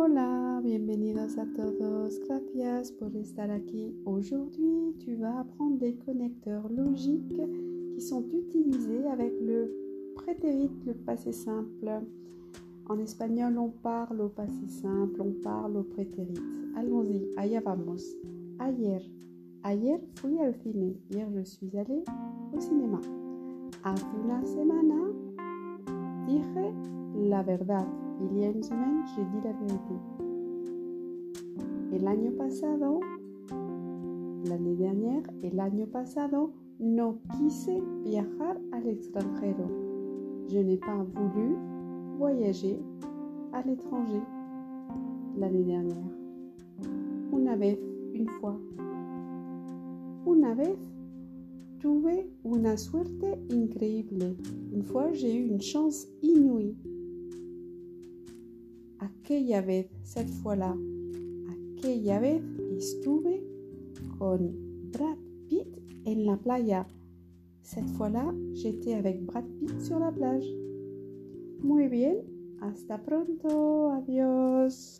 Muchas gracias por estar aquí. Aujourd'hui, tu vas apprendre des connecteurs logiques qui sont utilisés avec le prétérit, le passé simple. En espagnol, on parle au passé simple, on parle au prétérit. Allons-y, allá vamos. Ayer, ayer fui al cine. Hier, je suis allée au cinéma. Hace una semana, dije la verdad. Il y a une semaine, j'ai dit la vérité. El año pasado, l'année dernière, el año pasado, no quise viajar al extranjero. Je n'ai pas voulu voyager à l'étranger l'année dernière. Una vez, une fois. Una vez, tuve una suerte increíble. Une fois, j'ai eu une chance inouïe. Aquella vez, cette fois-là, aquella vez estuve con Brad Pitt en la playa. Cette fois-là, j'étais avec Brad Pitt sur la plage. Muy bien, hasta pronto, adiós.